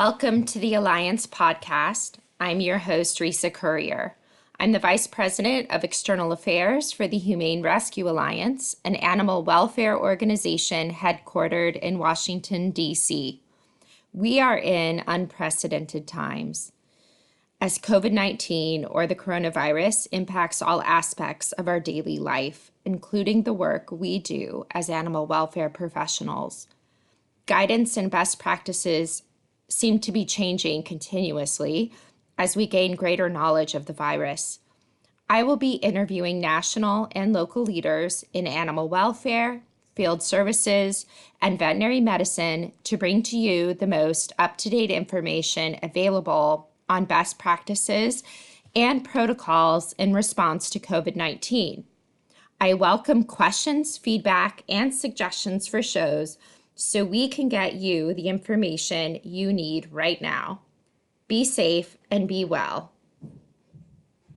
Welcome to the Alliance podcast. I'm your host, Reasa Currier. I'm the Vice President of External Affairs for the Humane Rescue Alliance, an animal welfare organization headquartered in Washington, D.C. We are in unprecedented times. As COVID 19 or the coronavirus impacts all aspects of our daily life, including the work we do as animal welfare professionals, guidance and best practices seem to be changing continuously as we gain greater knowledge of the virus. I will be interviewing national and local leaders in animal welfare, field services, and veterinary medicine to bring to you the most up to date information available on best practices and protocols in response to COVID 19. I welcome questions, feedback, and suggestions for shows so we can get you the information you need right now. Be safe and be well.